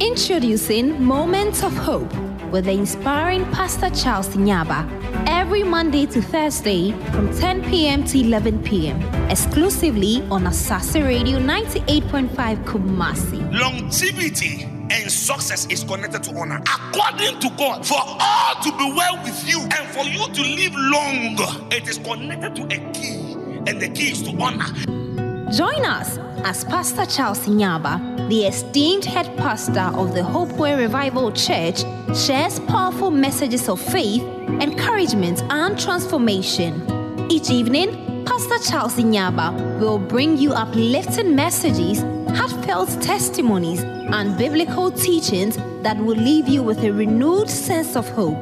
Introducing Moments of Hope with the inspiring Pastor Charles Nyaba. Every Monday to Thursday from 10 p.m. to 11 p.m. Exclusively on Asasa Radio 98.5 Kumasi. Longevity and success is connected to honor. According to God, for all to be well with you and for you to live long, it is connected to a key, and the key is to honor. Join us as Pastor Charles Nyaba, the esteemed head pastor of the Hopeway Revival Church, shares powerful messages of faith, encouragement, and transformation. Each evening, Pastor Charles Nyaba will bring you uplifting messages, heartfelt testimonies, and biblical teachings that will leave you with a renewed sense of hope.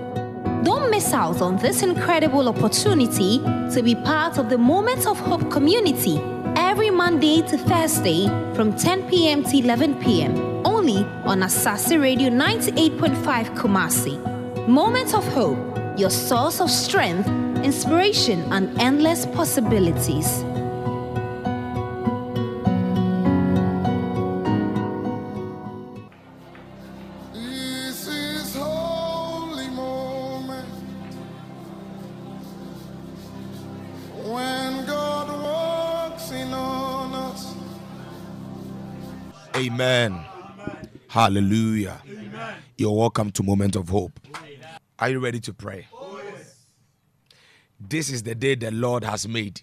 Don't miss out on this incredible opportunity to be part of the Moments of Hope community Monday to Thursday from 10 p.m. to 11 p.m. only on Asasa Radio 98.5 Kumasi. Moments of Hope, your source of strength, inspiration, and endless possibilities. Amen. Hallelujah. You're welcome to Moment of Hope. Are you ready to pray? This is the day the Lord has made,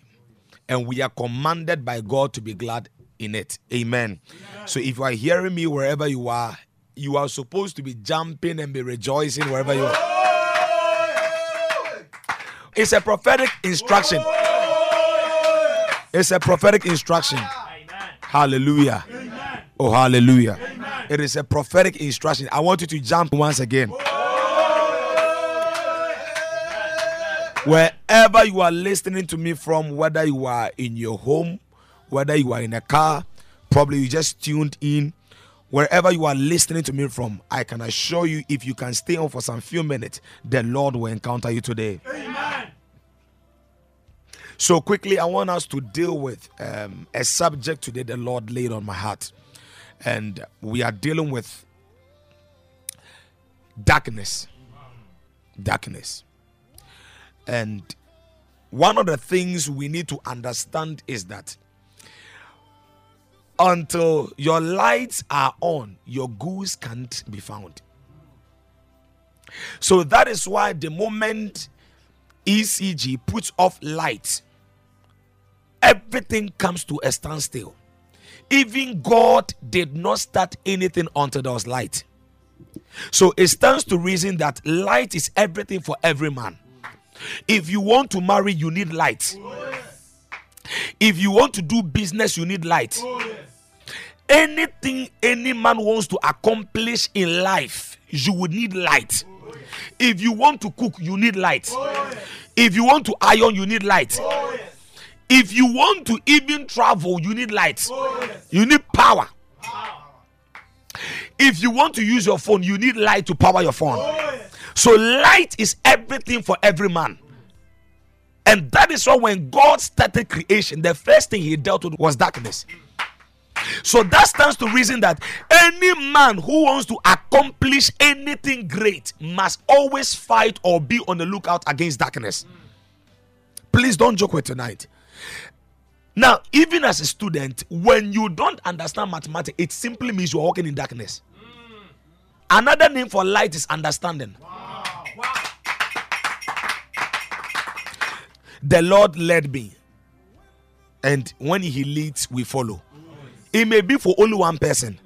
and we are commanded by God to be glad in it. Amen. So if you are hearing me wherever you are, you are supposed to be jumping and be rejoicing wherever you are. It's a prophetic instruction. It's a prophetic instruction. Hallelujah. Oh, hallelujah. It is a prophetic instruction. I want you to jump once again. Wherever you are listening to me from, whether you are in your home, whether you are in a car, probably you just tuned in. Wherever you are listening to me from, I can assure you if you can stay on for some few minutes, the Lord will encounter you today. Amen. So, quickly, I want us to deal with um, a subject today the Lord laid on my heart. And we are dealing with darkness. Darkness. And one of the things we need to understand is that until your lights are on, your goods can't be found. So that is why the moment ECG puts off light, everything comes to a standstill. Even God did not start anything until there was light. So it stands to reason that light is everything for every man. If you want to marry, you need light. If you want to do business, you need light. Anything any man wants to accomplish in life, you would need light. If you want to cook, you need light. If you want to iron, you need light. If you want to even travel, you need light. Oh, you need power. If you want to use your phone, you need light to power your phone. Oh, so, light is everything for every man. And that is why when God started creation, the first thing he dealt with was darkness. So that stands to reason that any man who wants to accomplish anything great must always fight or be on the lookout against darkness. Please don't joke with tonight. Now, even as a student, when you don't understand mathematics, it simply means you're walking in darkness. Mm. Another name for light is understanding. The Lord led me, and when He leads, we follow. It may be for only one person.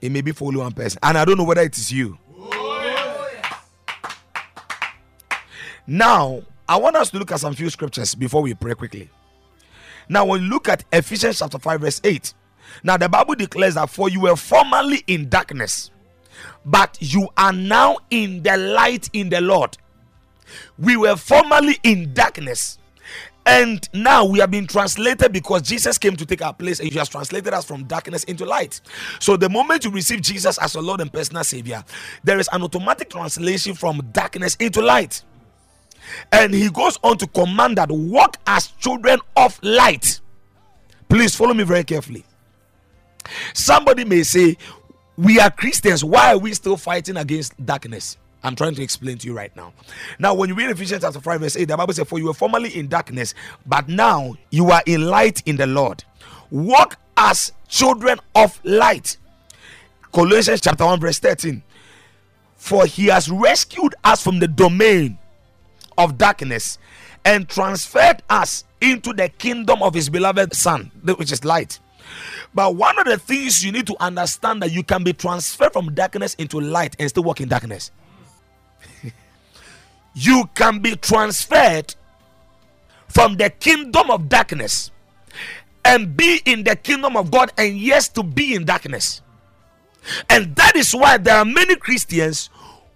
It may be for only one person, and I don't know whether it is you. Oh, now, I want us to look at some few scriptures before we pray quickly. Now, when you look at Ephesians chapter 5, verse 8, now the Bible declares that for you were formerly in darkness, but you are now in the light in the Lord. We were formerly in darkness, and now we have been translated because Jesus came to take our place, and He has translated us from darkness into light. So, the moment you receive Jesus as your Lord and personal Savior, there is an automatic translation from darkness into light. And He goes on to command that walk as children of light. Please follow me very carefully. Somebody may say, we are Christians, why are we still fighting against darkness? I'm trying to explain to you right now. Now, when you read Ephesians chapter 5, verse 8, the Bible says, For you were formerly in darkness, but now you are in light in the Lord. Walk as children of light. Colossians chapter 1, verse 13. For he has rescued us from the domain of darkness and transferred us into the kingdom of his beloved Son, which is light. But one of the things you need to understand that you can be transferred from darkness into light and still walk in darkness. you can be transferred from the kingdom of darkness and be in the kingdom of God and yes to be in darkness. And that is why there are many Christians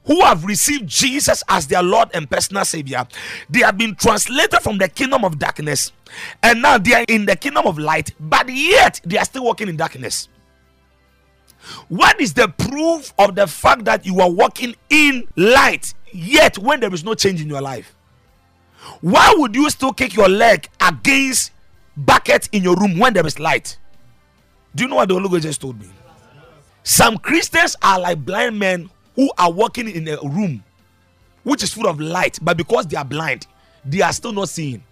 who have received Jesus as their Lord and personal Savior. They have been translated from the kingdom of darkness and now they are in the kingdom of light, but yet they are still walking in darkness. What is the proof of the fact that you are walking in light yet when there is no change in your life? Why would you still kick your leg against bucket in your room when there is light? Do you know what the Holy Ghost just told me? Some Christians are like blind men who are walking in a room which is full of light, but because they are blind, they are still not seeing.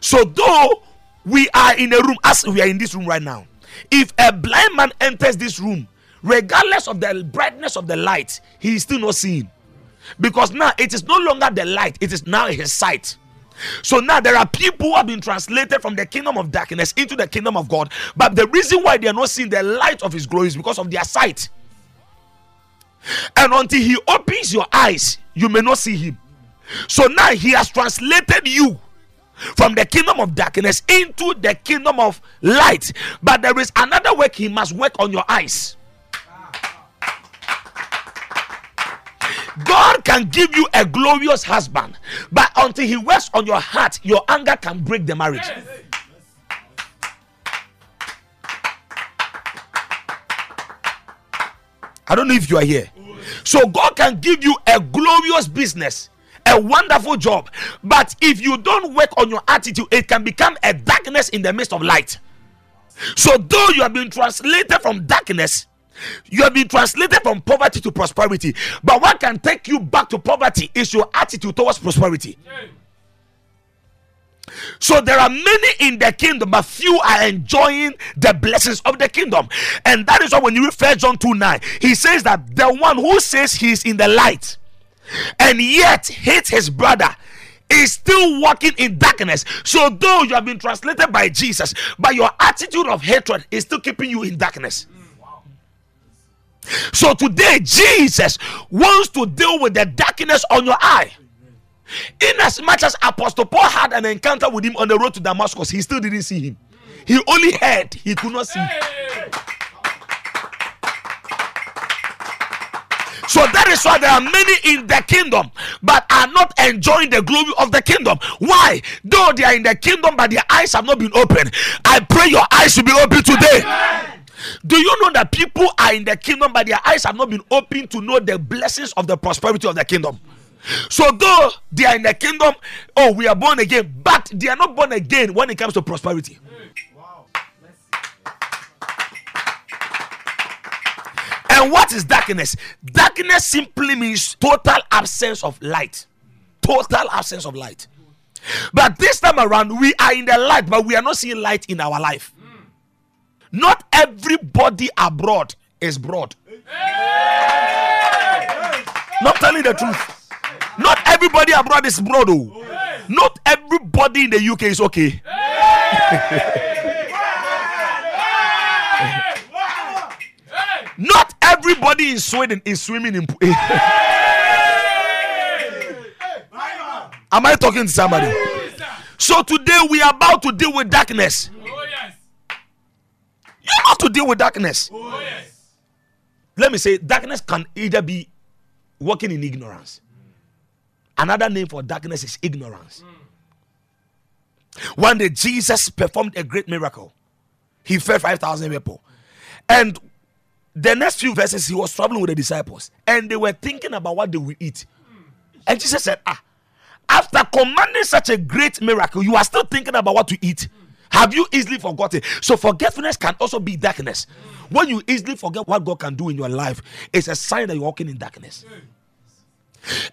So, though we are in a room, as we are in this room right now, if a blind man enters this room, regardless of the brightness of the light, he is still not seeing. Because now it is no longer the light, it is now his sight. So now there are people who have been translated from the kingdom of darkness into the kingdom of God, but the reason why they are not seeing the light of his glory is because of their sight. And until he opens your eyes, you may not see him. So now he has translated you from the kingdom of darkness into the kingdom of light. But there is another work he must work on your eyes. God can give you a glorious husband, but until he works on your heart, your anger can break the marriage. I don't know if you are here. So God can give you a glorious business, a wonderful job. But if you don't work on your attitude, it can become a darkness in the midst of light. So, though you have been translated from darkness, you have been translated from poverty to prosperity. But what can take you back to poverty is your attitude towards prosperity. So there are many in the kingdom, but few are enjoying the blessings of the kingdom. And that is why when you First John 2 9, he says that the one who says he is in the light and yet hates his brother is still walking in darkness. So, though you have been translated by Jesus, but your attitude of hatred is still keeping you in darkness. So, today, Jesus wants to deal with the darkness on your eye. In as Apostle Paul had an encounter with him on the road to Damascus, he still didn't see him. He only heard, he could not see. So that is why there are many in the kingdom but are not enjoying the glory of the kingdom. Why? Though they are in the kingdom, but their eyes have not been opened. I pray your eyes will be open today. Do you know that people are in the kingdom, but their eyes have not been open to know the blessings of the prosperity of the kingdom? So, though they are in the kingdom, oh, we are born again, but they are not born again when it comes to prosperity. And what is darkness? Darkness simply means total absence of light. Total absence of light. But this time around, we are in the light, but we are not seeing light in our life. Not everybody abroad is broad. Not telling the truth. Not everybody abroad is broad. Oh. Not everybody in the UK is okay. Not everybody in Sweden is swimming in. Am I talking to somebody? So today we are about to deal with darkness. You have to deal with darkness. Oh, Let me say, darkness can either be working in ignorance. Another name for darkness is ignorance. One day Jesus performed a great miracle. He fed 5,000 people. And the next few verses, he was traveling with the disciples. And they were thinking about what they would eat. And Jesus said, Ah, after commanding such a great miracle, you are still thinking about what to eat. Have you easily forgotten? So forgetfulness can also be darkness. When you easily forget what God can do in your life, it's a sign that you're walking in darkness.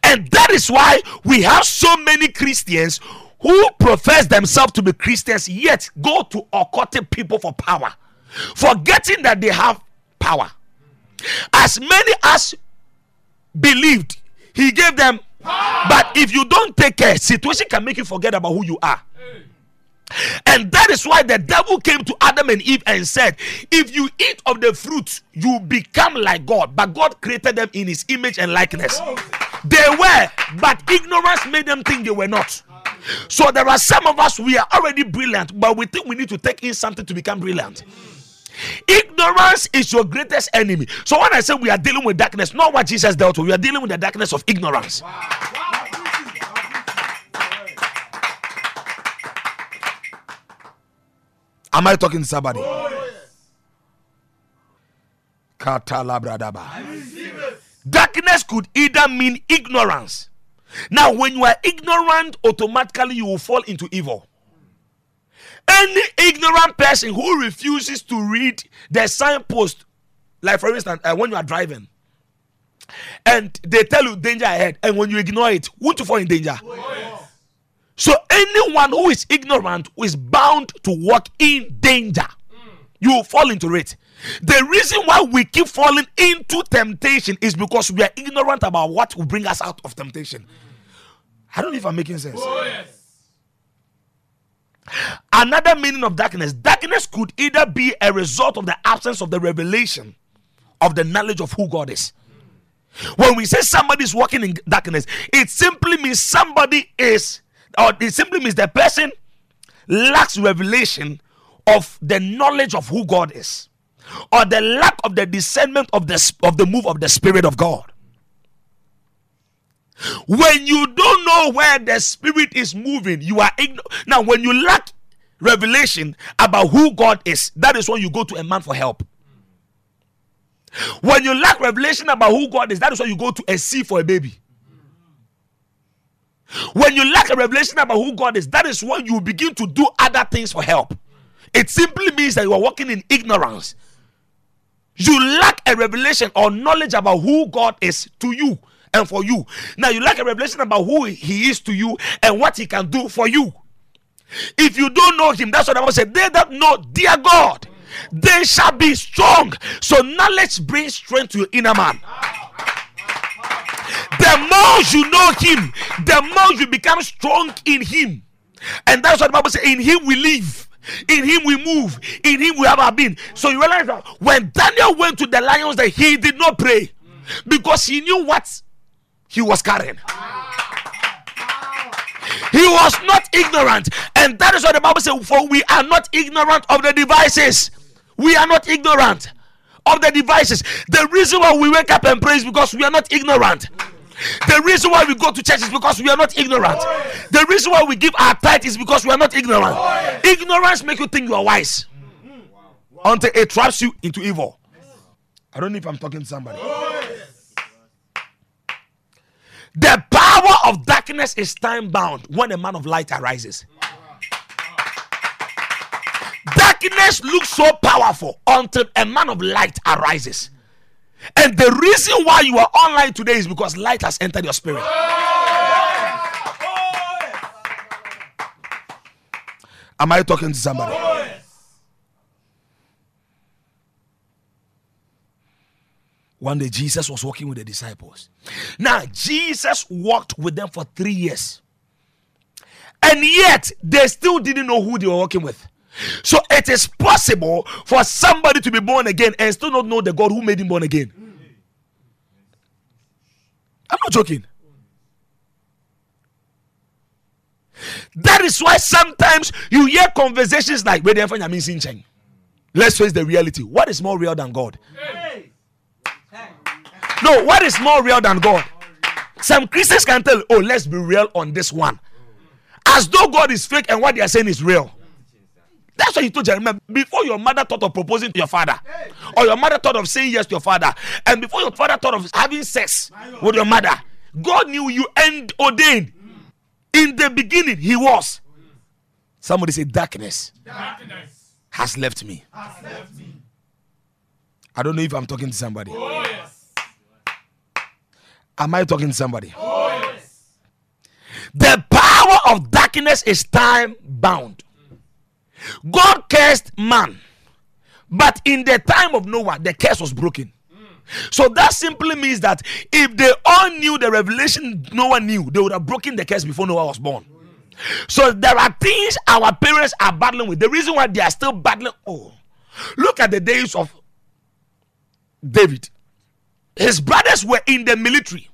And that is why we have so many Christians who profess themselves to be Christians yet go to occultic people for power, forgetting that they have power. As many as believed, he gave them. But if you don't take care, situation can make you forget about who you are. And that is why the devil came to Adam and Eve and said, If you eat of the fruit, you become like God. But God created them in his image and likeness. Oh. They were, but ignorance made them think they were not. So there are some of us, we are already brilliant, but we think we need to take in something to become brilliant. Ignorance is your greatest enemy. So when I say we are dealing with darkness, not what Jesus dealt with, we are dealing with the darkness of ignorance. Am I talking to somebody? Oh, Darkness could either mean ignorance. Now, when you are ignorant, automatically you will fall into evil. Any ignorant person who refuses to read the signpost, like for instance, uh, when you are driving, and they tell you danger ahead, and when you ignore it, won't you fall in danger? Oh, yes. So anyone who is ignorant is bound to walk in danger. Mm. You will fall into it. The reason why we keep falling into temptation is because we are ignorant about what will bring us out of temptation. I don't know if I'm making sense. Oh, yes. Another meaning of darkness darkness could either be a result of the absence of the revelation of the knowledge of who God is. When we say somebody is walking in darkness, it simply means somebody is or it simply means the person lacks revelation of the knowledge of who God is, or the lack of the discernment of the of the move of the Spirit of God. When you don't know where the Spirit is moving, you are ignorant. Now, when you lack revelation about who God is, that is when you go to a man for help. When you lack revelation about who God is, that is when you go to a sea for a baby. When you lack a revelation about who God is, that is when you begin to do other things for help. It simply means that you are walking in ignorance. You lack a revelation or knowledge about who God is to you and for you. Now, you lack a revelation about who He is to you and what He can do for you. If you don't know Him, that's what I to say. They that know, dear God, they shall be strong. So, knowledge brings strength to your inner man. The more you know him, the more you become strong in him. And that's what the Bible says in him we live. In him we move. In him we have our being. So you realize that when Daniel went to the lions, that he did not pray because he knew what he was carrying. He was not ignorant, and that is what the Bible says. For we are not ignorant of the devices. We are not ignorant of the devices. The reason why we wake up and pray is because we are not ignorant. The reason why we go to church is because we are not ignorant. The reason why we give our tithe is because we are not ignorant. Ignorance makes you think you are wise until it traps you into evil. I don't know if I'm talking to somebody. The power of darkness is time bound when a man of light arises. Darkness looks so powerful until a man of light arises. And the reason why you are online today is because light has entered your spirit. Am I talking to somebody? One day Jesus was walking with the disciples. Now, Jesus walked with them for three years. And yet, they still didn't know who they were walking with. So it is possible for somebody to be born again and still not know the God who made him born again. I'm not joking. That is why sometimes you hear conversations like where Let's face the reality. What is more real than God? No, what is more real than God? Some Christians can tell, oh, let's be real on this one. As though God is fake and what they are saying is real. That's what he told Jeremiah. Before your mother thought of proposing to your father, or your mother thought of saying yes to your father, and before your father thought of having sex with your mother, God knew you and ordained. In the beginning, He was. Somebody say, darkness, Darkness has left me. has left me. I don't know if I'm talking to somebody. Oh yes. Am I talking to somebody? Oh yes. The power of darkness is time bound. God cursed man, but in the time of Noah, the curse was broken. So that simply means that if they all knew the revelation Noah knew, they would have broken the curse before Noah was born. So there are things our parents are battling with. The reason why they are still battling, oh, look at the days of David. His brothers were in the military,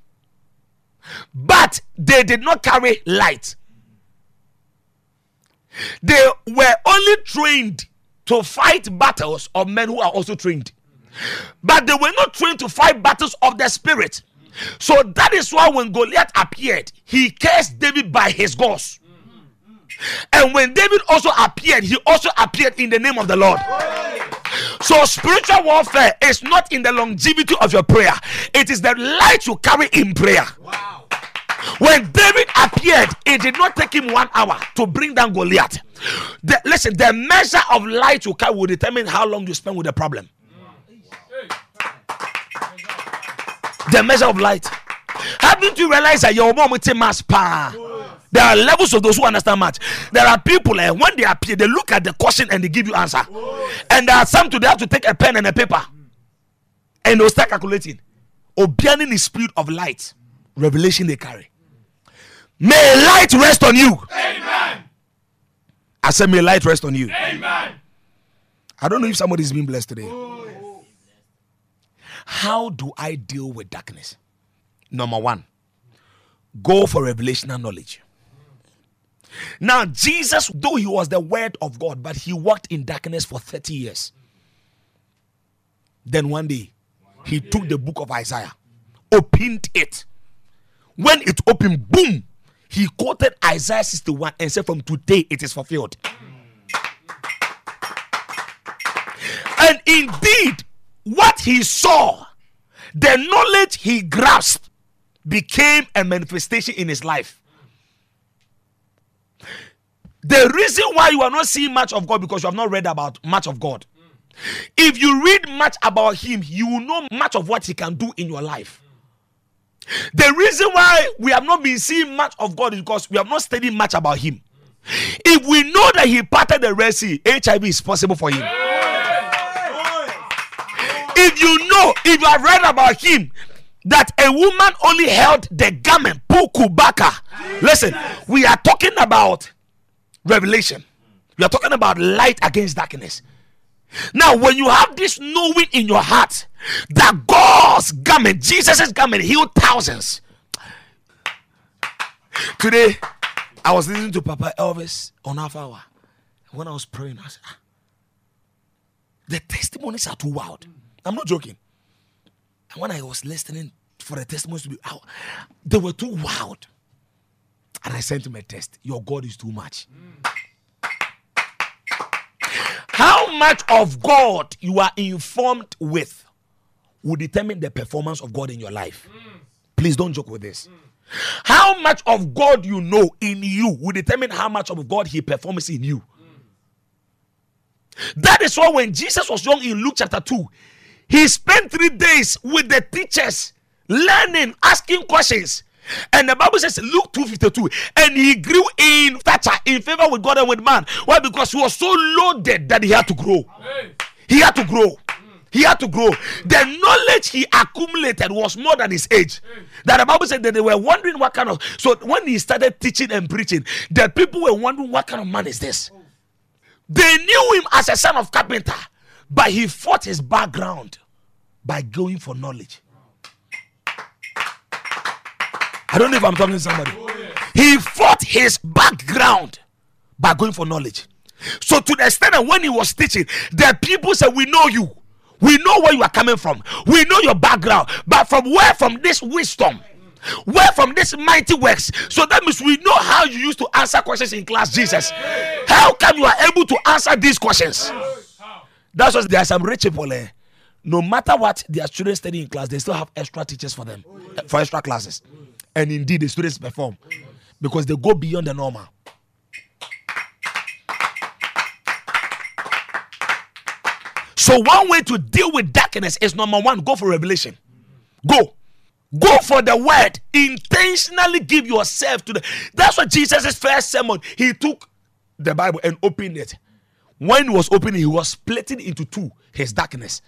but they did not carry light. They were only trained to fight battles of men who are also trained, but they were not trained to fight battles of the spirit. So that is why when Goliath appeared, he cursed David by his gods. And when David also appeared, he also appeared in the name of the Lord. So spiritual warfare is not in the longevity of your prayer, it is the light you carry in prayer. When David appeared, it did not take him one hour to bring down Goliath. The- listen, the measure of light you carry will determine how long you spend with the problem. The measure of light. Haven't you realized that your mom mass pa? There are levels of those who understand much. There are people eh, when they appear, they look at the question and they give you answer. And there are some to they have to take a pen and a paper and they'll start calculating. Obianing the spirit of light, revelation they carry. May light rest on you. Amen. I said, may light rest on you. Amen. I don't know if somebody's being blessed today. Oh, How do I deal with darkness? Number one, go for revelational knowledge. Now, Jesus, though he was the word of God, but he walked in darkness for 30 years. Then one day, he took the book of Isaiah, opened it. When it opened, boom, he quoted Isaiah 61 and said, From today it is fulfilled. And indeed, what he saw, the knowledge he grasped, became a manifestation in his life. The reason why you are not seeing much of God because you have not read about much of God. If you read much about him, you will know much of what he can do in your life. The reason why we have not been seeing much of God is because we have not studied much about him. If we know that he parted the Red Sea, HIV is possible for him. If you know, if you have read about him, that a woman only held the garment, pukubaka. Listen, we are talking about revelation. We are talking about light against darkness. Now, when you have this knowing in your heart that God's garment, Jesus' garment, healed thousands. Today, I was listening to Papa Elvis on Alpha Hour. When I was praying, I said, "Ah, the testimonies are too wild. I'm not joking. And when I was listening for the testimonies to be out, they were too wild. And I sent him a test. Your God is too much. How much of God you are informed with will determine the performance of God in your life. Please don't joke with this. How much of God you know in you will determine how much of God He performs in you. That is why when Jesus was young in Luke chapter 2, he spent three days with the teachers, learning, asking questions. And the Bible says Luke 252, and he grew in stature, in favor with God and with man. Why? Because he was so loaded that he had to grow. Hey. He had to grow. He had to grow. The knowledge he accumulated was more than his age. That the Bible said that they were wondering what kind of. So when he started teaching and preaching, the people were wondering what kind of man is this. They knew him as a son of carpenter, but he fought his background by going for knowledge. I don't know if I'm talking to somebody. Oh, he fought his background by going for knowledge. So to the extent that when he was teaching, the people said, "We know you. We know where you are coming from. We know your background. But from where? From this wisdom." Where from this mighty works? So that means we know how you used to answer questions in class, Jesus. How come you are able to answer these questions? That's why there are some rich people eh, No matter what their students study in class, they still have extra teachers for them eh, for extra classes. And indeed, the students perform because they go beyond the normal. So one way to deal with darkness is number one, go for revelation. Go. Go for the word. Intentionally give yourself to the. That's what Jesus' first sermon. He took the Bible and opened it. When he was opening, he was splitting into two his darkness.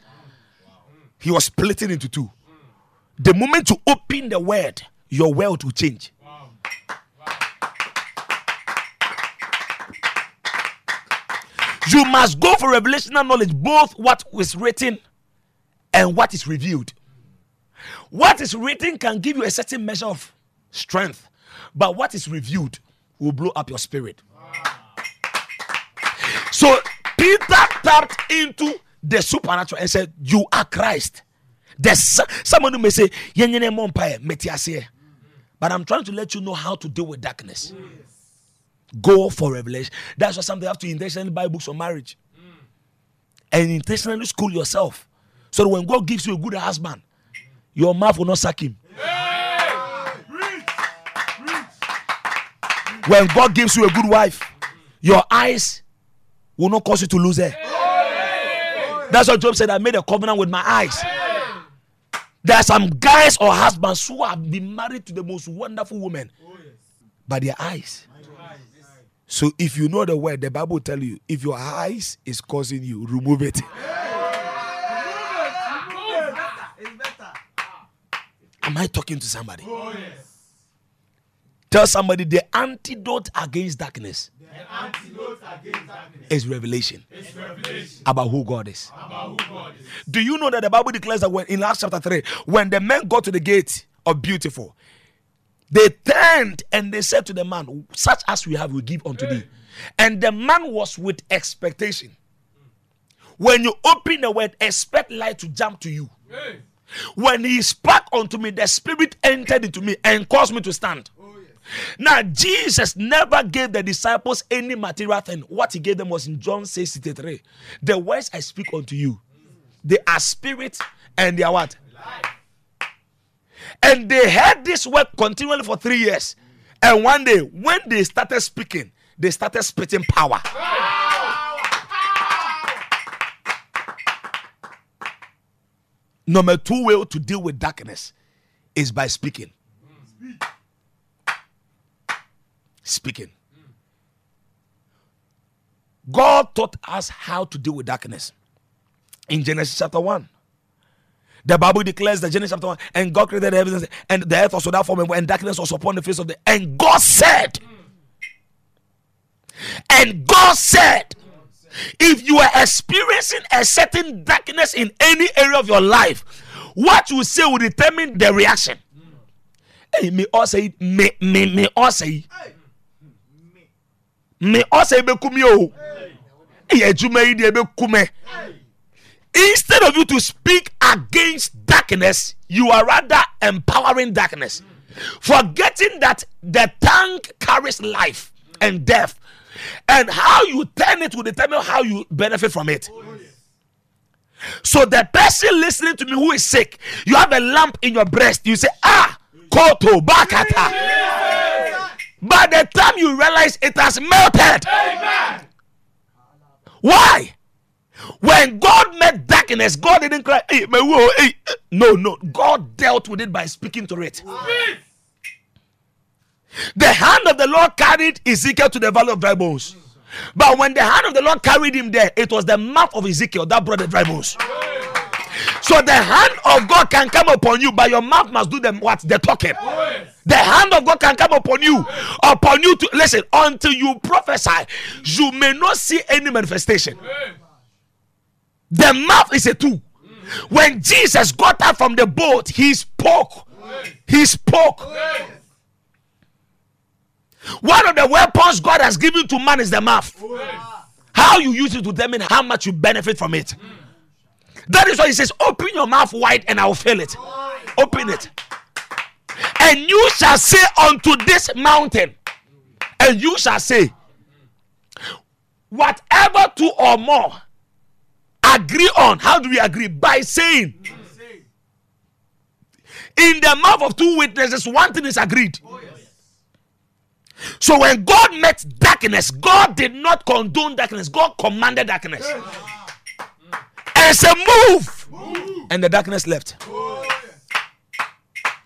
He was splitting into two. The moment you open the word, your world will change. You must go for revelational knowledge, both what was written and what is revealed. What is written can give you a certain measure of strength, but what is revealed will blow up your spirit. So Peter tapped into the supernatural and said, You are Christ. There's someone who may say, "Yenyene mo mpae. But I'm trying to let you know how to deal with darkness. Go for revelation. That's why something you have to intentionally buy books on marriage. And intentionally school yourself. So when God gives you a good husband, your mouth will not suck him. When God gives you a good wife, your eyes will not cause you to lose her. That's what Job said. I made a covenant with my eyes. There are some guys or husbands who have been married to the most wonderful women, but their eyes. So if you know the word, the Bible tell you if your eyes is causing you, remove it. Am I talking to somebody? Oh, tell somebody the antidote against darkness is revelation about who God is. Do you know that the Bible declares that when in Acts chapter 3, when the men got to the gate of beautiful, they turned and they said to the man, Such as we have, we give unto thee. And the man was with expectation. When you open the word, expect light to jump to you. When he spoke unto me, the spirit entered into me and caused me to stand. Oh, now, Jesus never gave the disciples any material thing. What he gave them was in John 6 63. The words I speak unto you, they are spirit and they are what? And they heard this word continually for three years. And one day, when they started speaking, they started spitting power. Number two way to deal with darkness is by speaking. Speaking. God taught us how to deal with darkness in Genesis chapter 1. The Bible declares that Genesis chapter 1 and God created the heavens and the earth was without form and darkness was upon the face of the and God said, and God said, if you are experiencing a certain darkness in any area of your life, what you say will determine the reaction. Hey, me also me me me also me also be kumi o. Hey, adwuma yi de be kume. Instead of you to speak against darkness, you are rather empowering darkness. Forgetting that the tongue carries life and death. And how you turn it will determine how you benefit from it. So the person listening to me who is sick, you have a lamp in your breast. You say, ah, koto bakata. By the time you realize it has melted. Why? When God met darkness, God didn't cry, hey, my hey. Eh. No, no. God dealt with it by speaking to it. The hand of the Lord carried Ezekiel to the valley of dry bones. But when the hand of the Lord carried him there, it was the mouth of Ezekiel that brought the dry bones. So the hand of God can come upon you, but your mouth must do them what? The talking. The hand of God can come upon you, upon you to listen until you prophesy. You may not see any manifestation. The mouth is a tool. When Jesus got up from the boat, he spoke. He spoke. One of the weapons God has given to man is the mouth. How you use it to determine how much you benefit from it. That is why he says, Open your mouth wide and I will fill it. Open it. And you shall say unto this mountain, and you shall say, Whatever two or more agree on. How do we agree? By saying. In the mouth of two witnesses, one thing is agreed. Oh, so when God met darkness, God did not condone darkness, God commanded darkness. and say, Move! And the darkness left. Oh,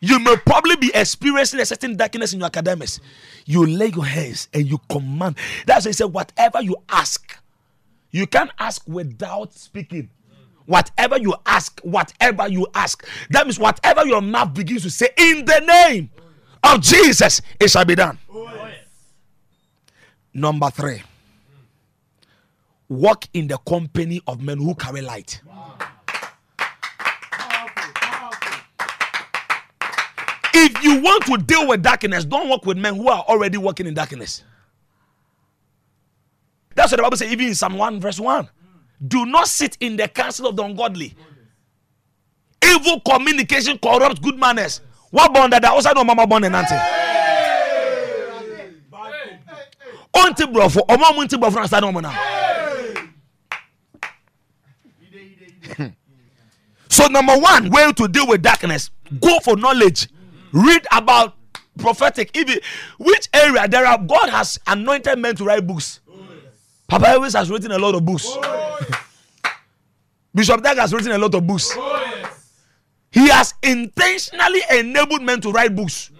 you may probably be experiencing a certain darkness in your academics. You lay your hands and you command. That's why he said, Whatever you ask, you can't ask without speaking. Whatever you ask, whatever you ask, that means whatever your mouth begins to say in the name of Jesus, it shall be done. Number three, walk in the company of men who carry light. If you want to deal with darkness, don't walk with men who are already walking in darkness. That's what the Bible says, even in Psalm 1, verse 1. Do not sit in the council of the ungodly. Evil communication corrupts good manners. What bond that also no mama bond and auntie. Onti brofo, omo mu nti brofo na sta no mo na. So number one, way to deal with darkness, go for knowledge. Read about prophetic. It- which area there are, God has anointed men to write books. Papa Elvis has written a lot of books. Oh, Bishop Dag has written a lot of books. Oh, he has intentionally enabled men to write books.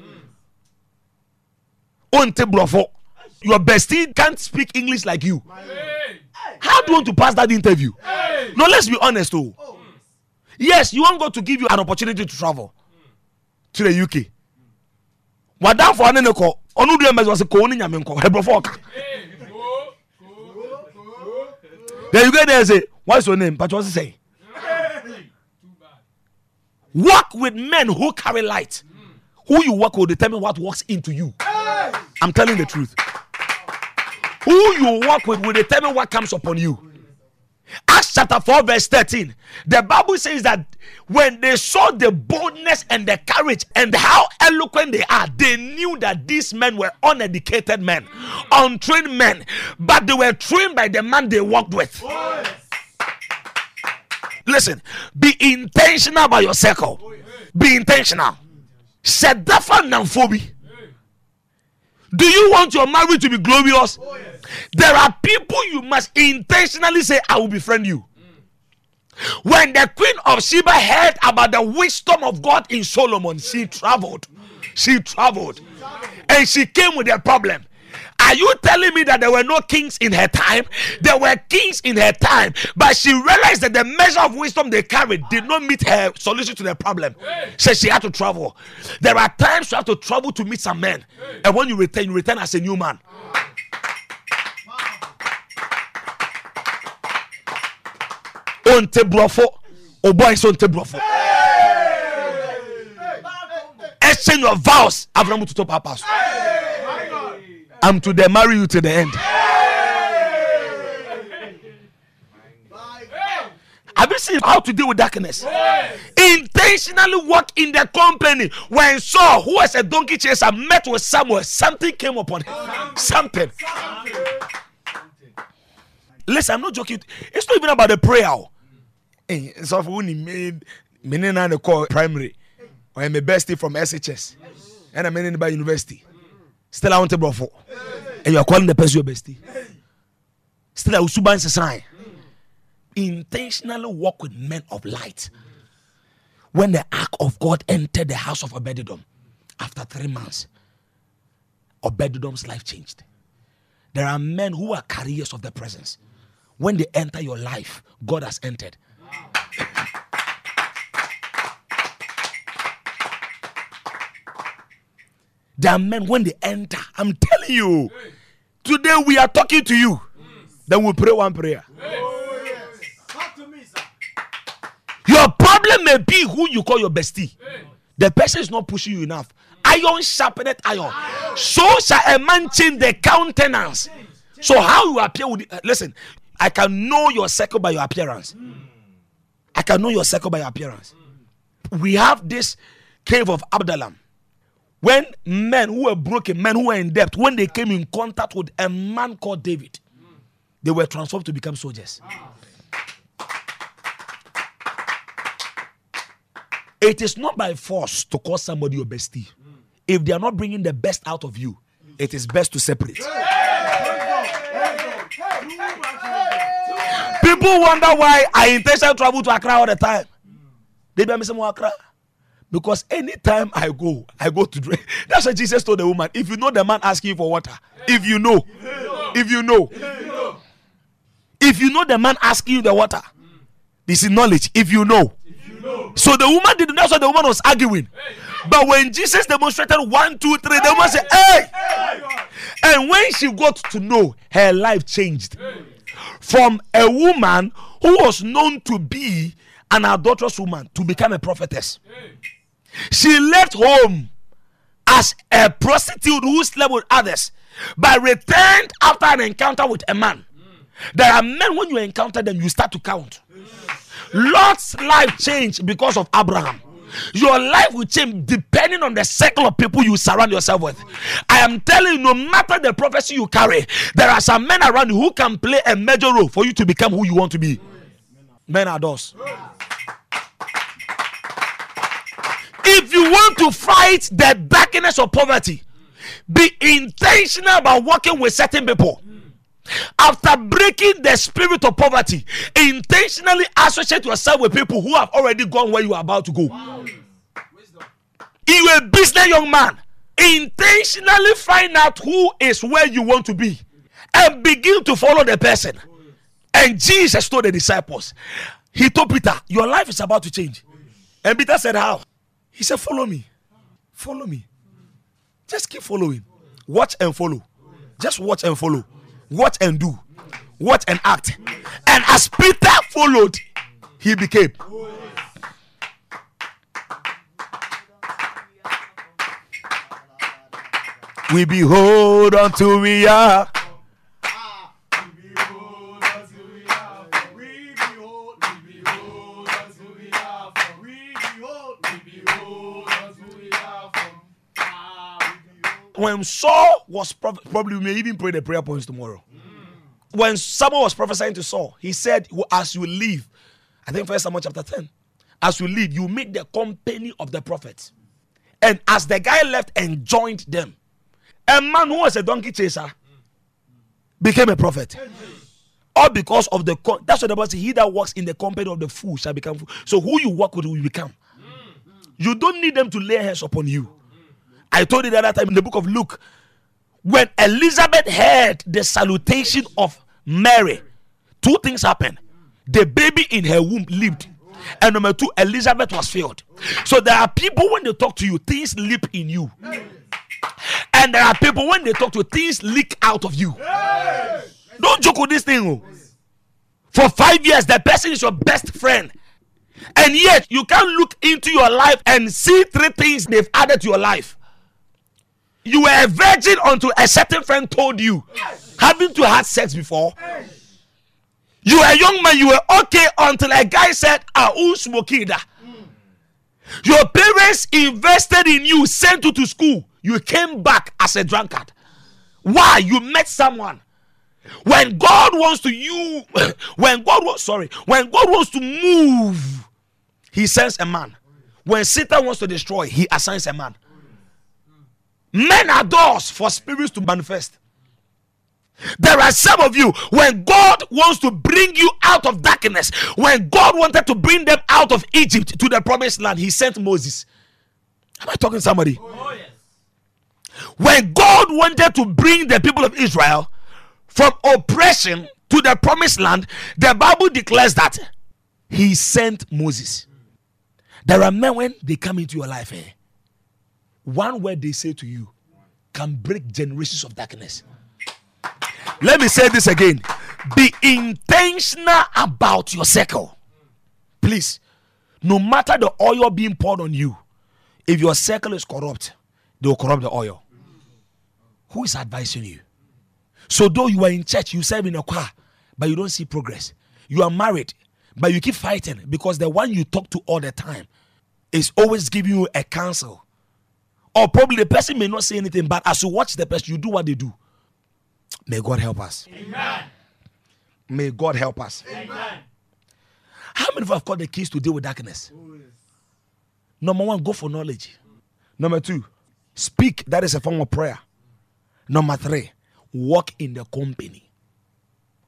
Hmm. Brofo, your bestie can't speak English like you. How do you want to pass that interview? No, let's be honest, oh. oh. Yes, you want God to give you an opportunity to travel to the UK. Wadamfo ane ne kɔ ɔno deɛ mɛsɛ ɔsɛ kɔɔ ne nyame ɛbrɔfo ɔka then you get there and say what's your name? Patro say. Work with men who carry light. Who you work will determine what walks into you. I'm telling the truth. Who you work with will determine what comes upon you Acts chapter 4, verse 13. The Bible says that when they saw the boldness and the courage and how eloquent they are, they knew that these men were uneducated men, untrained men, but they were trained by the man they worked with. Listen, be intentional about your circle. Be intentional. Sedafa Namfobi. Do you want your marriage to be glorious? There are people you must intentionally say, I will befriend you. When the queen of Sheba heard about the wisdom of God in Solomon, she traveled. She traveled. And she came with a problem. Are you telling me that there were no kings in her time? There were kings in her time, but she realized that the measure of wisdom they carried did not meet her solution to the problem. So she had to travel. There are times you have to travel to meet some men, and when you return, you return as a new man. Onte oh boy, so onte brofo. Exchange your vows. Abraham to top papas. I'm to the marry you to the end. Have you seen how to deal with darkness? Intentionally walk in the company. When Saul, who was a donkey chaser, met with Samuel, something came upon him. Something. Listen, I'm not joking. It's not even about the prayer. For when he made me and the call primary, or a bestie from SHS, and I'm in by university. Still, I want to brofo. And you are calling the person your bestie. Still, I will suban sign. Intentionally walk with men of light. When the ark of God entered the house of Obededom, after three months, Obededom's life changed. There are men who are carriers of the presence. When they enter your life, God has entered. Are men when they enter, I'm telling you, today we are talking to you. Then we pray one prayer. Your problem may be who you call your bestie. The person is not pushing you enough. Iron sharpened iron. So shall a man change the countenance. So how you appear with uh, listen, I can know your circle by your appearance. I can know your circle by your appearance. We have this cave of Adullam. When men who were broken, men who were in debt, when they came in contact with a man called David, they were transformed to become soldiers. It is not by force to call somebody your bestie. If they are not bringing the best out of you, it is best to separate. People wonder why I intentionally travel to Accra all the time. They be saying Accra. Because anytime I go, I go to drink. That's what Jesus told the woman. If you know the man asking for water, if you know, if you know, if you know the man asking you the water, this is knowledge. If you know. So the woman did that's what the woman was arguing. But when Jesus demonstrated one, two, three, the woman said, Hey! And when she got to know, her life changed. From a woman who was known to be an adulterous woman to become a prophetess. She left home as a prostitute who slept with others, but returned after an encounter with a man. There are men, when you encounter them, you start to count. Lot's life changed because of Abraham. Your life will change depending on the circle of people you surround yourself with. I am telling you, no matter the prophecy you carry, there are some men around you who can play a major role for you to become who you want to be. Men are those. If you want to fight the darkness of poverty, be intentional about working with certain people. After breaking the spirit of poverty, intentionally associate yourself with people who have already gone where you are about to go. You a business young man. Intentionally find out who is where you want to be and begin to follow the person. And Jesus told the disciples, He told Peter, Your life is about to change. And Peter said, How? He said, Follow me. Follow me. Just keep following. Watch and follow. Just watch and follow. Watch and do. Watch and act. And as Peter followed, he became. We behold unto we are. When Saul was proph- probably we may even pray the prayer points tomorrow. Mm. When someone was prophesying to Saul, he said, "Well, "As you leave, I think First Samuel chapter ten, as you leave, you meet the company of the prophets." And as the guy left and joined them, a man who was a donkey chaser became a prophet. All because of the co- that's what the Bible says. He that works in the company of the fool shall become fool. So who you work with will become. Mm. You don't need them to lay hands upon you. I told you the other time in the book of Luke, when Elizabeth heard the salutation of Mary, two things happened. The baby in her womb lived. And number two, Elizabeth was filled. So there are people when they talk to you, things leap in you. And there are people when they talk to you, things leak out of you. Don't joke with this thing. oh. For five years, the person is your best friend. And yet, you can't look into your life and see three things they've added to your life. You were a virgin until a certain friend told you. Haven't you had sex before? You were a young man, you were okay until a guy said, Ah, who's smoking that? Your parents invested in you, sent you to school. You came back as a drunkard. Why? You met someone. When God wants to you, when God wants, sorry, when God wants to move, He sends a man. When Satan wants to destroy, He assigns a man. Men are doors for spirits to manifest. There are some of you, when God wants to bring you out of darkness, when God wanted to bring them out of Egypt to the promised land, He sent Moses. Am I talking to somebody? When God wanted to bring the people of Israel from oppression to the promised land, the Bible declares that He sent Moses. There are men when they come into your life, eh, one word they say to you can break generations of darkness. Let me say this again be intentional about your circle. Please, no matter the oil being poured on you, if your circle is corrupt, they will corrupt the oil. Who is advising you? So, though you are in church, you serve in a choir, but you don't see progress. You are married, but you keep fighting because the one you talk to all the time is always giving you a counsel. Or probably the person may not say anything, but as you watch the person, you do what they do. May God help us. Amen. May God help us. Amen. How many of you have got the keys to deal with darkness? Number one, go for knowledge. Number two, speak. That is a form of prayer. Number three, walk in the company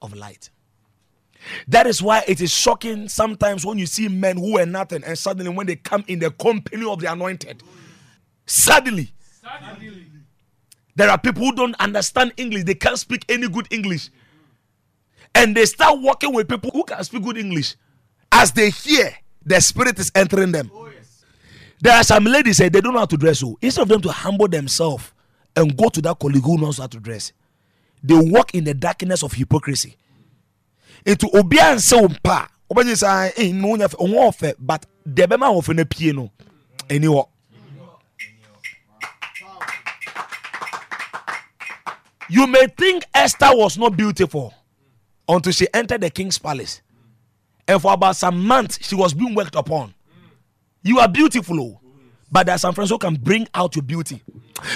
of light. That is why it is shocking sometimes when you see men who are nothing and suddenly when they come in the company of the anointed, suddenly there are people who don't understand English, they can't speak any good English. And they start working with people who can speak good English. As they hear, the spirit is entering them. There are some ladies say they don't know how to dress. So instead of them to humble themselves and go to that colleague who knows how to dress, they walk in the darkness of hypocrisy. Into obia and so pa. Obanya say eh no nya onwo ofe but the bema ofe na pie no. Any You may think Esther was not beautiful until she entered the king's palace. And for about some months, she was being worked upon. You are beautiful, oh, but there are some friends who can bring out your beauty.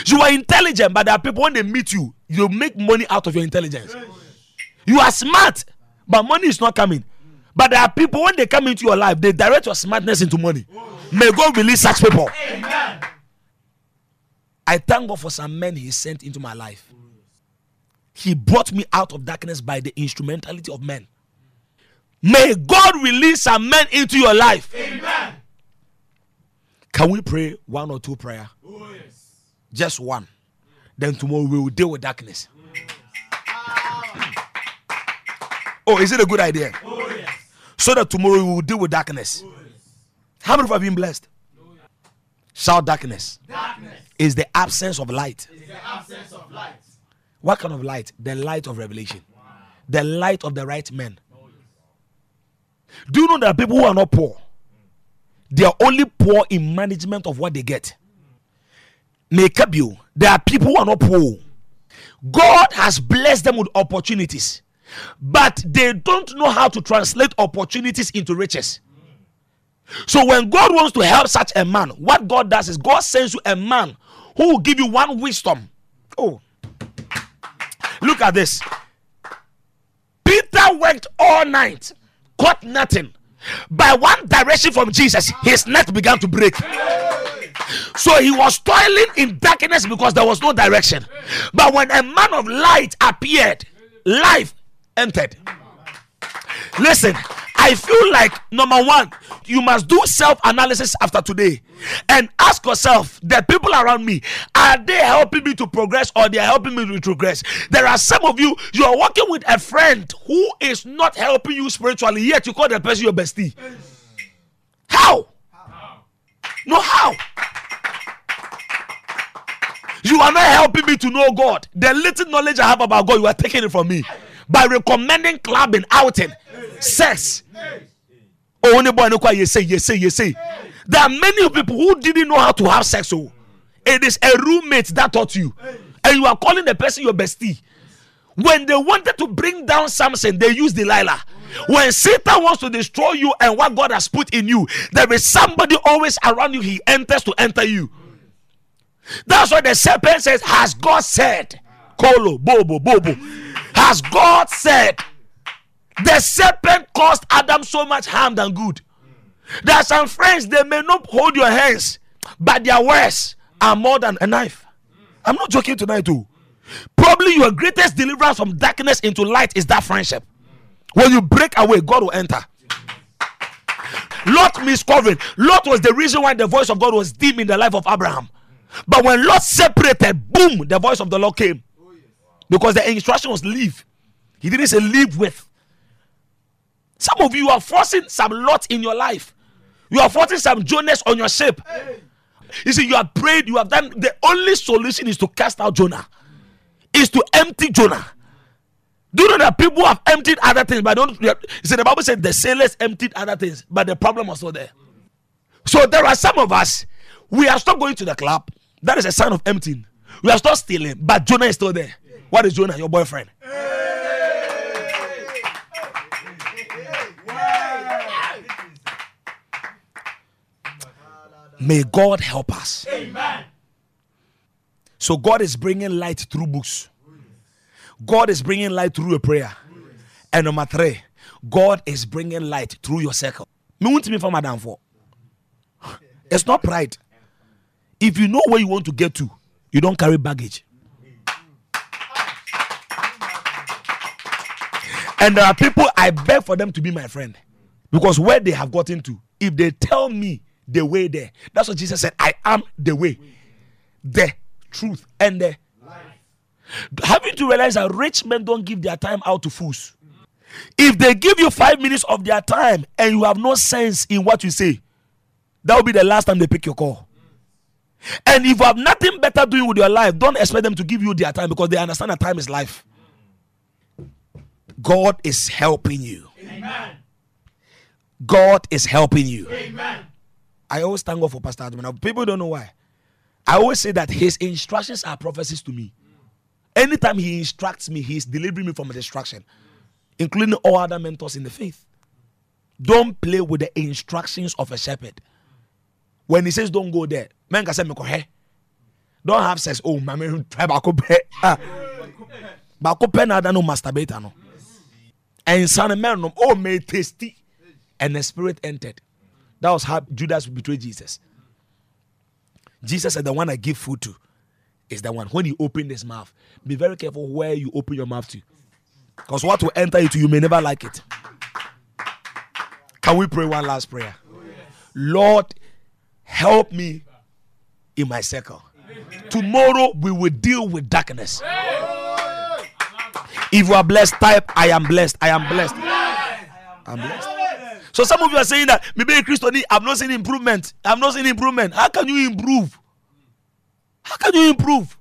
You are intelligent, but there are people when they meet you, you make money out of your intelligence. You are smart, but money is not coming. But there are people when they come into your life, they direct your smartness into money. May God release such people. Amen. I thank God for some men He sent into my life. He brought me out of darkness by the instrumentality of men. May God release some men into your life. Amen. Can we pray one or two prayer? Oh, yes. Just one. Then tomorrow we will deal with darkness. Ah. Oh, is it a good idea? Oh, yes. So that tomorrow we will deal with darkness. Oh, How many of you have been blessed? Oh, Shout darkness Darkness is the absence of light. is the absence of light. What kind of light? The light of revelation. The light of the right men. Do you know are people who are not poor? They are only poor in management of what they get. Make up you. There are people who are not poor. God has blessed them with opportunities, but they don't know how to translate opportunities into riches. So when God wants to help such a man, what God does is God sends you a man who will give you one wisdom. Oh, Look at this. Peter worked all night, caught nothing. By one direction from Jesus, his net began to break. So he was toiling in darkness because there was no direction. But when a man of light appeared, life entered. Listen, I feel like number one, you must do self analysis after today and ask yourself the people around me are they helping me to progress or they are helping me to progress? There are some of you, you are working with a friend who is not helping you spiritually, yet you call that person your bestie. How? No, how? You are not helping me to know God. The little knowledge I have about God, you are taking it from me by recommending clubbing, outing, sex. Oh, only boy, no. You say, you say, you say. There are many people who didn't know how to have sex. Oh, it is a roommate that taught you, and you are calling the person your bestie. When they wanted to bring down Samson, they used Delilah. When Satan wants to destroy you and what God has put in you, there is somebody always around you. He enters to enter you. That's why the serpent says, Has God said? Kolo, bobo, bobo. Has God said? The serpent caused Adam so much harm than good. There are some friends, they may not hold your hands, but their words are more than a knife. I'm not joking tonight, too. Probably your greatest deliverance from darkness into light is that friendship. When you break away, God will enter. Lot miscovering. Lot was the reason why the voice of God was dim in the life of Abraham. But when Lot separated, boom, the voice of the Lord came. Because the instruction was leave. He didn't say live with. Some of you are forcing some Lot in your life. You are forcing some Jonahs on your ship. You see, you have prayed, you have done. The only solution is to cast out Jonah, is to empty Jonah. Do you know that people have emptied other things, but don't? You see, the Bible said the sailors emptied other things, but the problem was still there. So there are some of us, we are still going to the club. That is a sign of emptying. We are still stealing, but Jonah is still there. What is Jonah? Your boyfriend. May God help us. Amen. So God is bringing light through books. God is bringing light through a prayer. And number three, God is bringing light through your circle. It's not pride. If you know where you want to get to, you don't carry baggage. And there are people I beg for them to be my friend because where they have gotten to, if they tell me the way there, that's what Jesus said. I am the way, the truth, and the life. having to realize that rich men don't give their time out to fools. If they give you five minutes of their time and you have no sense in what you say, that will be the last time they pick your call. And if you have nothing better doing with your life, don't expect them to give you their time because they understand that time is life. God is helping you. Amen. God is helping you. Amen. I always thank God for Pastor Adam. People don't know why. I always say that his instructions are prophecies to me. Anytime he instructs me, he is delivering me from a distraction, including all other mentors in the faith. Don't play with the instructions of a shepherd. When he says don't go there. Don't have sex. Oh, my man, try bako pe. Ah. Na ada no masturbate no. And son man oh may tasty. And the spirit entered. That was how Judas betrayed Jesus. Jesus said the one I give food to is the one. When you open his mouth, be very careful where you open your mouth to. Because what will enter into you may never like it. Can we pray one last prayer? Lord, help me in my circle. Tomorrow we will deal with darkness. If you are blessed, type I am blessed. I am blessed. I'm blessed. So some of you are saying that maybe Christian, I'm not seeing improvement. I'm not seeing improvement. How can you improve? How can you improve?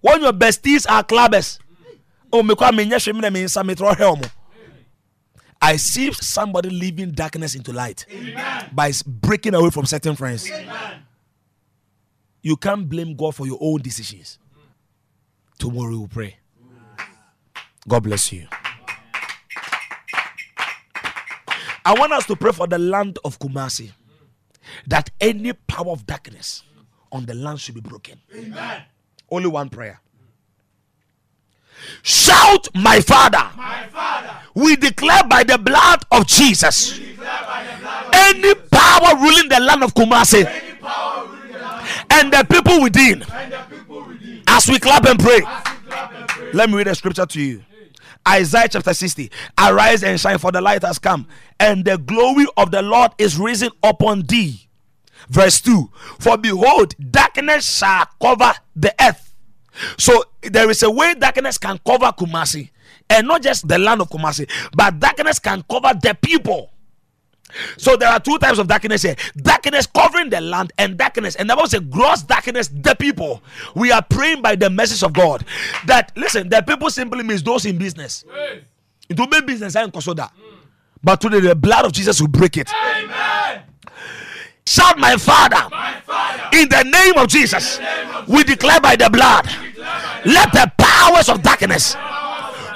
When your besties are clubbers. Oh, me kwa menye shwe mine me insa me throw helm. I see somebody leaving darkness into light by breaking away from certain friends. You can't blame God for your own decisions. Tomorrow we will pray. God bless you. I want us to pray for the land of Kumasi that any power of darkness on the land should be broken. Only one prayer. Shout, my father. My Father, We declare by the blood of Jesus declare by the blood of any power ruling the land of Kumasi any power ruling the land and the people within. and the people within. As we clap and pray, As we clap and pray. let me read a scripture to you. Isaiah chapter 60 Arise and shine, for the light has come, and the glory of the Lord is risen upon thee. Verse 2 For behold, darkness shall cover the earth. So there is a way darkness can cover Kumasi, and not just the land of Kumasi, but darkness can cover the people. So there are two types of darkness here: darkness covering the land, and darkness. And there was a gross darkness, the people. We are praying by the message of God that listen, the people simply means those in business. It will be business and consider. But today the blood of Jesus will break it. Amen. Shout, my father, My Father, in the name of Jesus, we declare by the blood, let the powers of darkness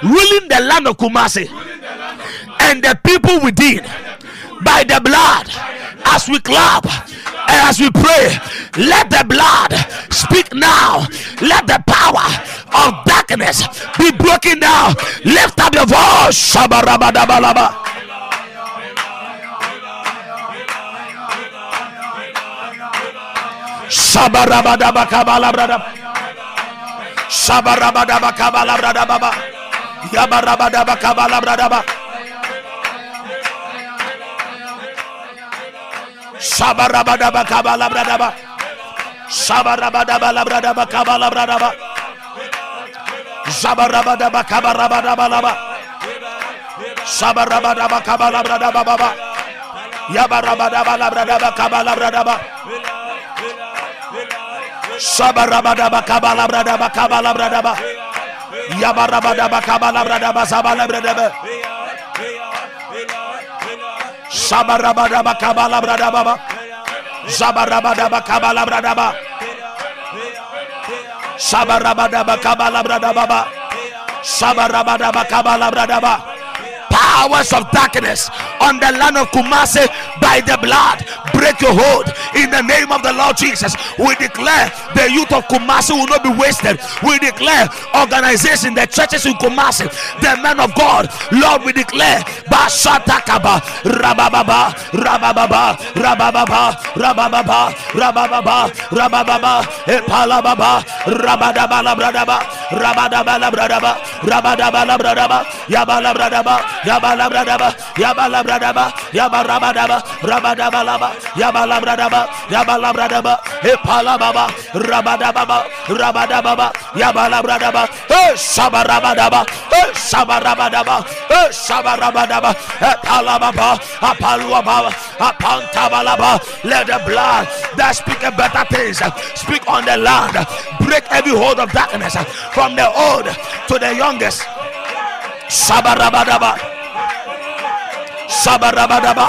ruling the land of Kumasi and the people within by the blood as we clap and as we pray let the blood speak now let the power of darkness be broken now lift up your voice Shabarabadabalaba. Shabarabadabakabalabradab. Shabarabadabakabalabradababa. Yabarabadabakabalabradaba. Shabarabadabakabalabradaba. Shabarabadabalabradabakabalabradaba. Shabarabadabakabarabadabalaba. Shabarabadabakabalabradababa. Yabarabadabalabradabakabalabradaba. Shabarabadaba kabalabradaba kabalabradaba. Yabarabadaba kabalabradaba zabalabradaba. Shabarabadaba kabalabradaba. Zabarabadaba kabalabradaba. Shabarabadaba kabalabradaba. Shabarabadaba kabalabradaba. Powers of darkness on the land of Kumasi by the blood. Break your hold in the name of the Lord Jesus. We declare the youth of Kumasi will not be wasted. We declare organization, the churches in Kumasi, the men of God. Lord, we declare Bashatakaba, Rabababa, Rabababa, Rabababa, Rabababa, Rabababa, Rabababa, Epalababa, yabalabradaba yabalabradaba epalababa rabadababa rabadababa yabalabradaba shabarabadaba shabarabadaba shabarabadaba epalababa apaluababa apantabalaba. Let the blood that speak a better things speak on the land. Break every hold of darkness from the old to the youngest. Shabarabadaba shabarabadaba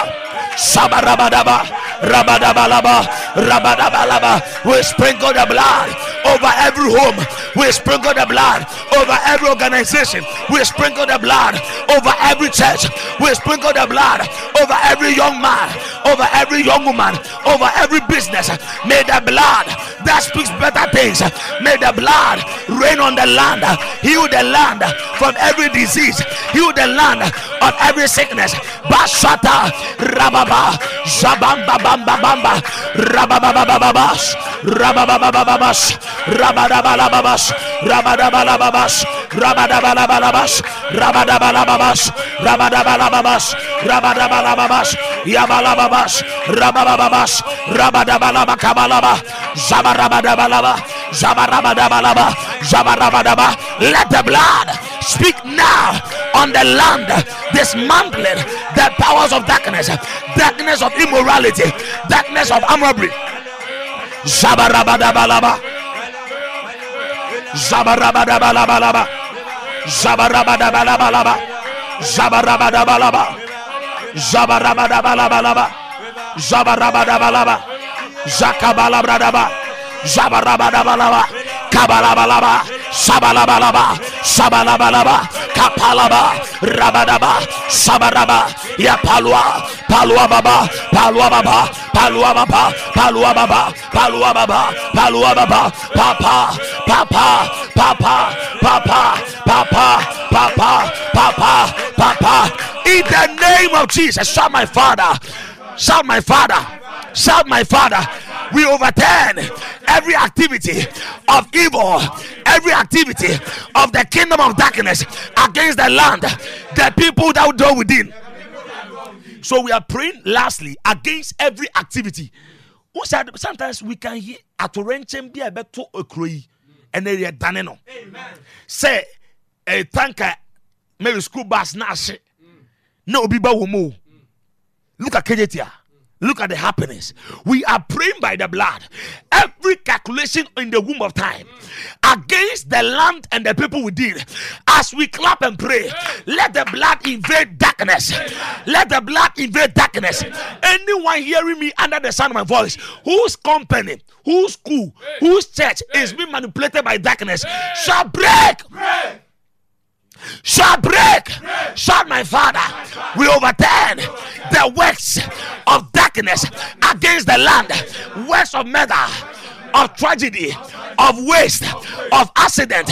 shabarabadaba rabadabalaba rabadabalaba. We sprinkle the blood over every home we sprinkle the blood over every organization. We sprinkle the blood over every church. We sprinkle the blood over every young man over every young woman over every business. May the blood that speaks better things may the blood rain on the land heal the land from every disease heal the land of every sickness. Bashata rababa zabamba bamba bamba rabababababas rabababababas rabadabalababas rabadabalababas rabadabalababas rabadabalababas rabadabalababas rabadabalababas yabalababas. Rababababas. Rabadabalabakabalaba zabarabadabalaba. Zabarabadabalaba. Zabarabadaba. Let the blood speak now on the land dismantling the powers of darkness darkness of immorality darkness of robbery zabarabadabalaba zabarabadabalabalaba zabarabadabalabalaba zabarabadabalaba. Zabarabadabalabalaba zabarabadabalaba. Zakabalabradaba. Zabarabadabalaba. Kabalabalaba sabalabalaba sabalabalaba kapalaba rabadaba sabaraba ya palwa palwa baba palwa baba palwa baba palwa baba palwa baba palwa baba papa papa papa papa papa papa papa papa. In the name of Jesus shout my father shout my father shout my father we overturn every activity of evil, every activity of the kingdom of darkness against the land, the people that dwell within. So we are praying lastly against every activity. Sometimes we can hear a torrential be a better and area daneno. Say eh, a tanker, maybe school bus nash. No wumu. Look at Kejetia. Look at the happiness. We are praying by the blood. Every calculation in the womb of time against the land and the people within. As we clap and pray, let the blood invade darkness. Let the blood invade darkness. Anyone hearing me under the sound of my voice, whose company, whose school, whose church is being manipulated by darkness, shall break shall break. shall my father, we overturn the works of darkness against the land, works of murder, of tragedy, of waste, of accident,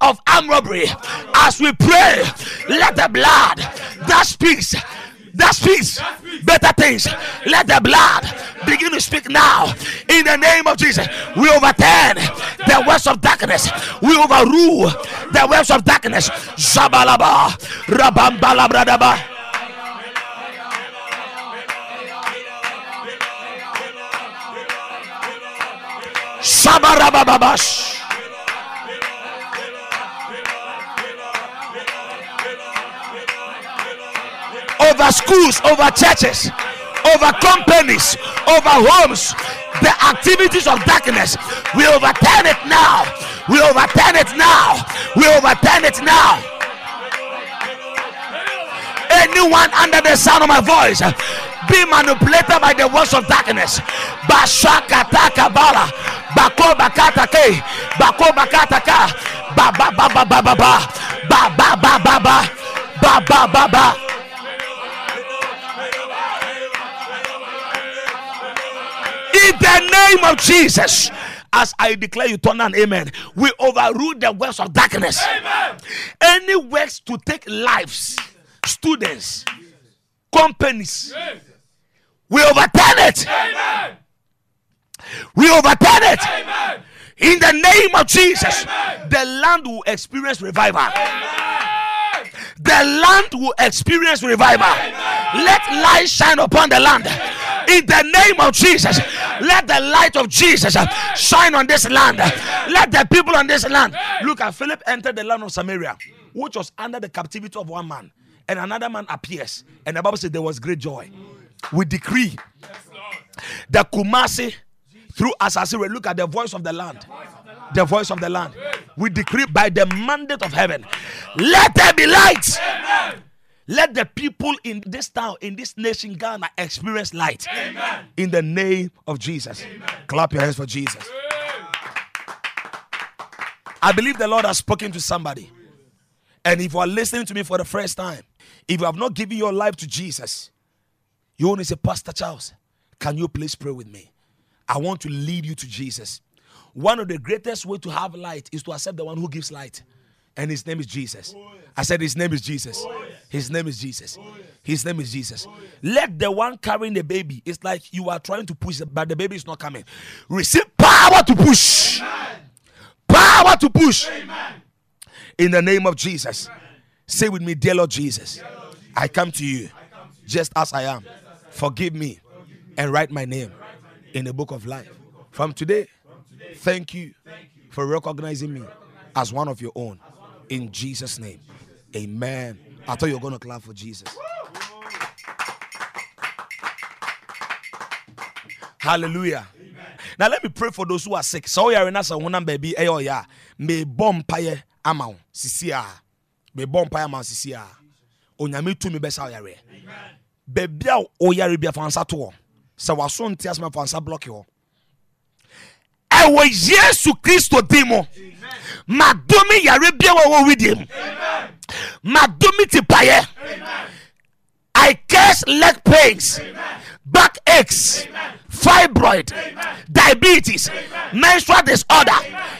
of armed robbery. As we pray, let the blood that speaks that speaks better things. Let the blood begin to speak now in the name of Jesus. We overturn the works of darkness, we overrule the works of darkness. Zabalaba, Rabambala Bradaba. Over schools, over churches, over companies, over homes, the activities of darkness. We overturn it now. We overturn it now. We overturn it now. Anyone under the sound of my voice be manipulated by the words of darkness. Bashakataka bala. Bako bakatake. Bako bakataka. Ba ba ba ba ba ba ba. Ba ba ba ba ba. Ba ba ba in the name of Jesus. As I declare you, turn and amen. We overrule the works of darkness. Amen. Any works to take lives, students, companies, we overturn it. Amen. We overturn it. Amen. In the name of Jesus, the land will experience revival. Amen. The land will experience revival. Let light shine upon the land. In the name of Jesus, let the light of Jesus shine on this land. Let the people on this land look at Philip entered the land of Samaria, which was under the captivity of one man, and another man appears, and the Bible said there was great joy. We decree the Kumasi through Asasiri. Look at the voice of the land. The voice of the land. We decree by the mandate of heaven. Let there be light. Let the people in this town, in this nation, Ghana, experience light. In the name of Jesus. Clap your hands for Jesus. I believe the Lord has spoken to somebody. And if you are listening to me for the first time, if you have not given your life to Jesus, you only say, Pastor Charles, can you please pray with me? I want to lead you to Jesus. One of the greatest way to have light is to accept the one who gives light. And his name is Jesus. Oh, I said his name is Jesus. Oh, His name is Jesus. His name is Jesus. Let the one carrying the baby, it's like you are trying to push, but the baby is not coming. Receive power to push. Power to push. In the name of Jesus. Say with me, dear Lord Jesus, I come to you just as I am. Forgive me and write my name in the book of life. From today, thank you for recognizing me as one of your own. In Jesus' name, amen. I thought you were going to clap for Jesus. Hallelujah. Now let me pray for those who are sick. So you are in a one baby eh oh, ya may bomb pie amount sisia. Ah. May bomb pie amount sisia. Ah. Onyame tu mi besa oh, yare. Baby a oyare oh, bia fansa to. Sɛ waso nte asɛm afa nsa blɔke hɔ eh, ɛwɔ yesu kristo din mu madome yare bia wɔ wɔ widie mu madome tipaeɛ i curse leg pains back aches fibroid diabetes menstrual disorder.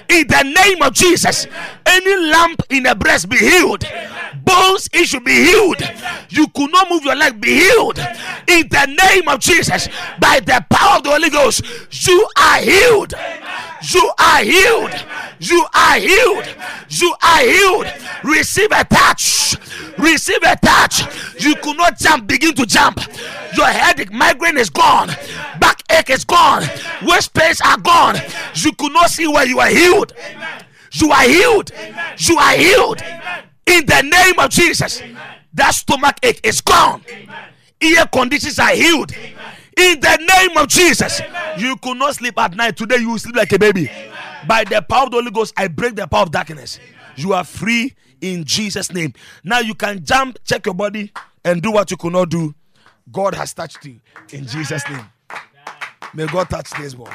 In the name of jesus any lump in the breast be healed. Bones it should be healed. You could not move your leg be healed. In the name of jesus by the power of the holy ghost you are healed. You are healed. You are healed. You are healed. Receive a touch. Receive a touch. You could not jump begin to jump. Your headache migraine is gone. Backache is gone. Waist pains are gone. You could not see where you are healed. You are healed. You are healed. In the name of jesus that stomach ache is gone. Ear conditions are healed. In the name of jesus you could not sleep at night. Today you will sleep like a baby. By the power of the holy ghost i break the power of darkness. You are free in jesus name. Now you can jump check your body and do what you could not do. God has touched you in jesus name. May god touch this one.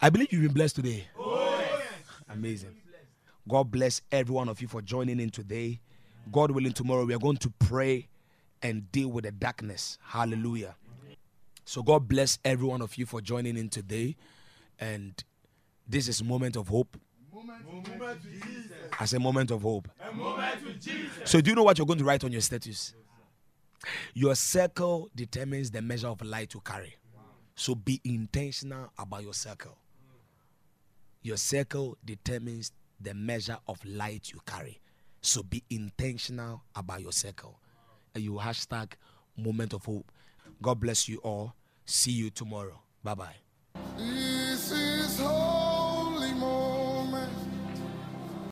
i believe you've been blessed today. Amazing. God bless every one of you for joining in today god willing tomorrow we are going to pray and deal with the darkness. Hallelujah. So god bless every one of you for joining in today. And this is moment of hope. As a moment of hope. So do you know what you're going to write on your status? Your circle determines the measure of light you carry. So be intentional about your circle. Your circle determines the measure of light you carry so be intentional about your circle. And you hashtag moment of hope. God bless you all. See you tomorrow. Bye bye